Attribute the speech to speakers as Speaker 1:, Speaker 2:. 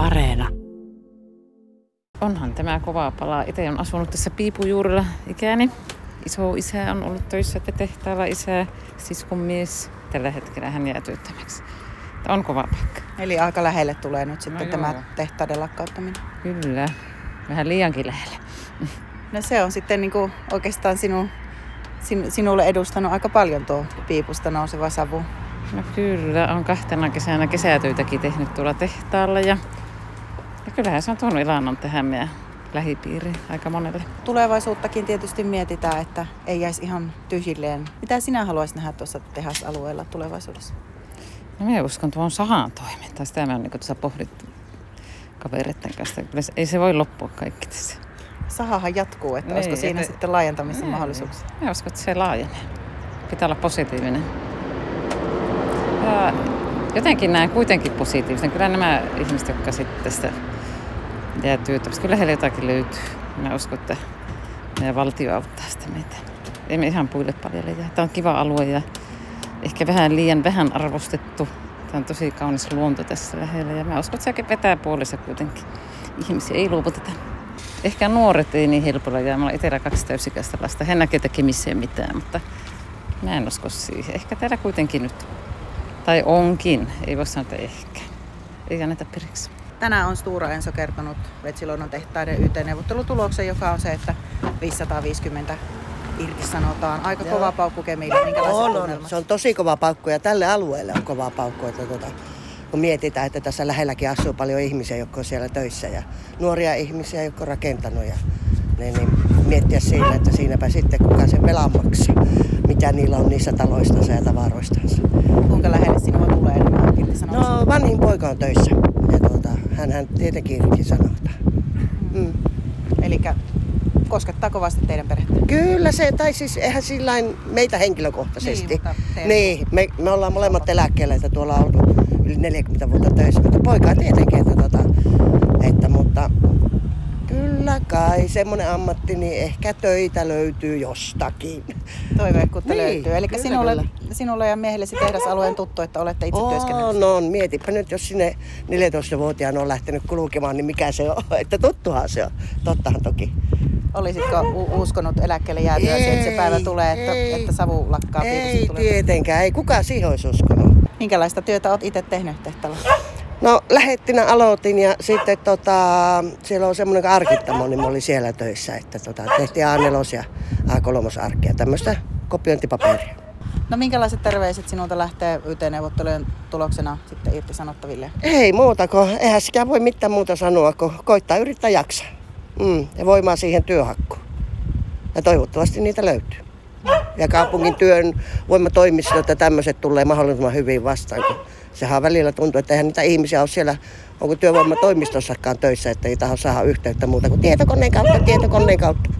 Speaker 1: Areena.
Speaker 2: Onhan tämä kova pala. Itse on asunut tässä piipujuurilla ikäni. Iso isä on ollut töissä tehtävä isä, siskon mies. Tällä hetkellä hän jää työttömäksi. Tämä on kova paikka.
Speaker 3: Eli aika lähelle tulee nyt sitten
Speaker 2: No
Speaker 3: tämä
Speaker 2: joo.
Speaker 3: tehtaiden lakkauttaminen.
Speaker 2: Kyllä. Vähän liiankin lähelle.
Speaker 3: No se on sitten niin kuin oikeastaan sinu, sin, sinulle edustanut aika paljon tuo piipusta nouseva savu.
Speaker 2: No kyllä, on kahtena kesänä kesätöitäkin tehnyt tuolla tehtaalla ja kyllähän se on tuonut ilannon tähän meidän lähipiiriin aika monelle.
Speaker 3: Tulevaisuuttakin tietysti mietitään, että ei jäisi ihan tyhjilleen. Mitä sinä haluaisit nähdä tuossa tehasalueella tulevaisuudessa?
Speaker 2: No minä uskon tuon sahan toimintaan. Sitä me on niin tuossa pohdittu kavereiden kanssa. Kyllä ei se voi loppua kaikki tässä.
Speaker 3: Sahahan jatkuu, että
Speaker 2: Niin,
Speaker 3: olisiko siinä
Speaker 2: että-
Speaker 3: sitten laajentamisen
Speaker 2: Niin.
Speaker 3: mahdollisuuksia?
Speaker 2: Minä uskon, että se laajenee. Pitää olla positiivinen. Ja jotenkin näen kuitenkin positiivisen. Kyllä nämä ihmiset, jotka sitten tästä jää työttömäksi, kyllä heillä jotakin löytyy. Minä uskon, että meidän valtio auttaa sitä meitä. Ei me ihan puille paljon jää. Tämä on kiva alue ja ehkä vähän liian vähän arvostettu. Tämä on tosi kaunis luonto tässä lähellä ja mä uskon, että sekin vetää puolissa kuitenkin. Ihmisiä ei luovuteta. Ehkä nuoret ei niin helpolla jää. Mulla on itsellä kaksi täysikäistä lasta. He näkee tekemiseen mitään, mutta mä en usko siihen. Ehkä täällä kuitenkin nyt. Tai onkin. Ei voi sanoa, että ehkä. Ei anneta periksi.
Speaker 3: Tänään on Stura Enso kertonut Vetsiluonnon tehtaiden YT-neuvottelutuloksen, joka on se, että 550 irtisanotaan. Aika
Speaker 4: Joo.
Speaker 3: kova paukku Kemiille.
Speaker 4: On, on. Se on tosi kova paukku ja tälle alueelle on kova paukku. Että tuota, kun mietitään, että tässä lähelläkin asuu paljon ihmisiä, jotka on siellä töissä ja nuoria ihmisiä, jotka on rakentanut. Ja, niin, niin miettiä siinä, että siinäpä sitten kuka sen velan maksaa, mitä niillä on niissä taloistansa ja tavaroistansa.
Speaker 3: Kuinka lähelle sinua tulee nämä irtisanoumat?
Speaker 4: No vanhin poika on töissä hän tietenkin irtisanotaan. Mm.
Speaker 3: Eli koskettaa kovasti teidän perhettä.
Speaker 4: Kyllä se, tai siis eihän sillain meitä henkilökohtaisesti.
Speaker 3: Niin, mutta
Speaker 4: niin me, me ollaan molemmat eläkkeellä, että tuolla on ollut yli 40 vuotta töissä, mutta poikaa tietenkin, että, tota, että mutta kyllä kai semmoinen ammatti, niin ehkä töitä löytyy jostakin.
Speaker 3: Toiveikkuutta
Speaker 4: Niin,
Speaker 3: löytyy. Eli
Speaker 4: kyllä,
Speaker 3: sinulle,
Speaker 4: kyllä.
Speaker 3: sinulle ja miehellesi tehdasalueen tuttu, että olette itse työskennelleet.
Speaker 4: On, on. Mietipä nyt, jos sinne 14-vuotiaana on lähtenyt kulkemaan, niin mikä se on? Että tuttuhan se on. Tottahan toki.
Speaker 3: Olisitko u- uskonut eläkkeelle jäätyäsi, että se päivä tulee, että,
Speaker 4: ei.
Speaker 3: että savu lakkaa
Speaker 4: Ei
Speaker 3: tulee?
Speaker 4: tietenkään, ei kukaan siihen olisi uskonut.
Speaker 3: Minkälaista työtä olet itse tehnyt tehtaalla?
Speaker 4: No lähettinä aloitin ja sitten tota, siellä on semmoinen kuin arkittamo, niin mä olin siellä töissä, että tota, tehtiin A4 ja A3 arkkia, tämmöistä kopiointipaperia.
Speaker 3: No minkälaiset terveiset sinulta lähtee YT-neuvottelujen tuloksena sitten irtisanottaville?
Speaker 4: Ei muuta, kun eihän sitä voi mitään muuta sanoa, kun koittaa yrittää jaksaa. Mm, ja voimaa siihen työhakkuun. Ja toivottavasti niitä löytyy. Ja kaupungin työn voimatoimistot ja tämmöiset tulee mahdollisimman hyvin vastaan, kun sehän välillä tuntuu, että eihän niitä ihmisiä ole siellä, onko työvoimatoimistossakaan töissä, että ei taho saada yhteyttä muuta kuin tietokoneen kautta, tietokoneen kautta.